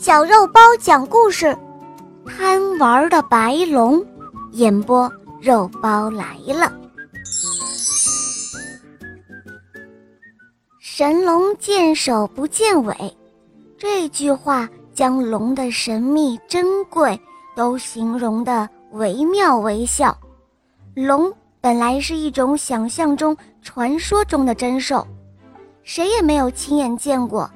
小肉包讲故事，贪玩的白龙，演播肉包来了。神龙见首不见尾，这句话将龙的神秘珍贵都形容的惟妙惟肖。龙本来是一种想象中、传说中的珍兽，谁也没有亲眼见过。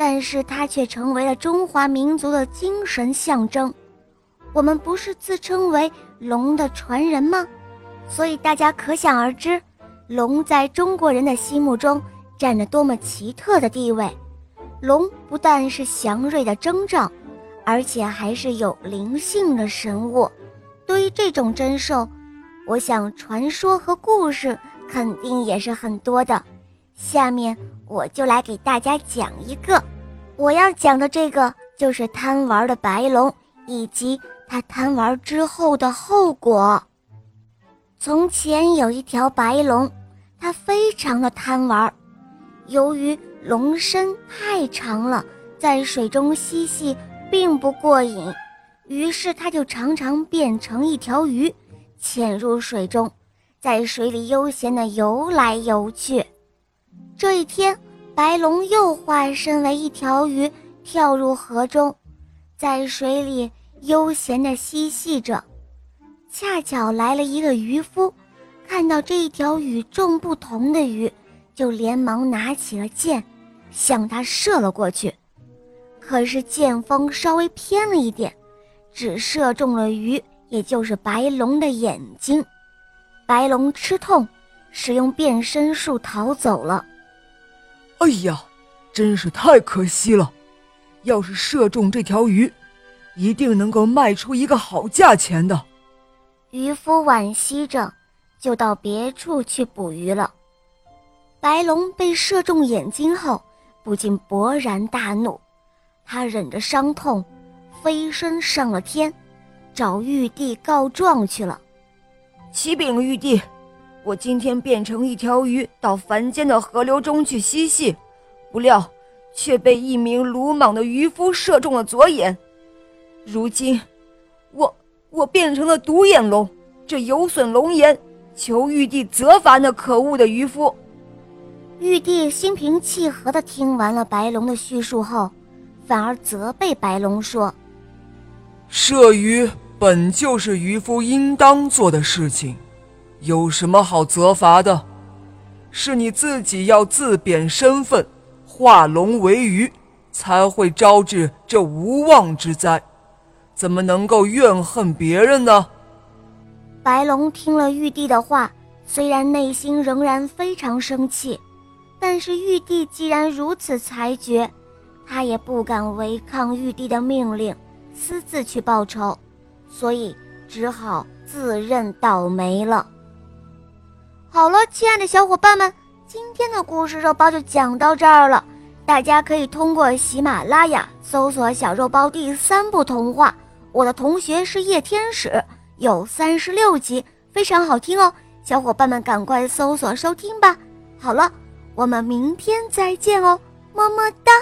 但是它却成为了中华民族的精神象征。我们不是自称为龙的传人吗？所以大家可想而知，龙在中国人的心目中占着多么奇特的地位。龙不但是祥瑞的征兆，而且还是有灵性的神物。对于这种珍兽，我想传说和故事肯定也是很多的。下面我就来给大家讲一个。我要讲的这个就是贪玩的白龙，以及他贪玩之后的后果。从前有一条白龙，它非常的贪玩，由于龙身太长了，在水中嬉戏并不过瘾，于是它就常常变成一条鱼，潜入水中，在水里悠闲地游来游去。这一天。白龙又化身为一条鱼，跳入河中，在水里悠闲地嬉戏着。恰巧来了一个渔夫，看到这一条与众不同的鱼，就连忙拿起了箭，向它射了过去。可是箭锋稍微偏了一点，只射中了鱼，也就是白龙的眼睛。白龙吃痛，使用变身术逃走了。哎呀，真是太可惜了！要是射中这条鱼，一定能够卖出一个好价钱的。渔夫惋惜着，就到别处去捕鱼了。白龙被射中眼睛后，不禁勃然大怒，他忍着伤痛，飞身上了天，找玉帝告状去了。启禀玉帝。我今天变成一条鱼，到凡间的河流中去嬉戏，不料却被一名鲁莽的渔夫射中了左眼。如今，我我变成了独眼龙，这有损龙颜，求玉帝责罚那可恶的渔夫。玉帝心平气和地听完了白龙的叙述后，反而责备白龙说：“射鱼本就是渔夫应当做的事情。”有什么好责罚的？是你自己要自贬身份，化龙为鱼，才会招致这无妄之灾。怎么能够怨恨别人呢？白龙听了玉帝的话，虽然内心仍然非常生气，但是玉帝既然如此裁决，他也不敢违抗玉帝的命令，私自去报仇，所以只好自认倒霉了。好了，亲爱的小伙伴们，今天的故事肉包就讲到这儿了。大家可以通过喜马拉雅搜索“小肉包第三部童话”，我的同学是夜天使，有三十六集，非常好听哦。小伙伴们赶快搜索收听吧。好了，我们明天再见哦，么么哒。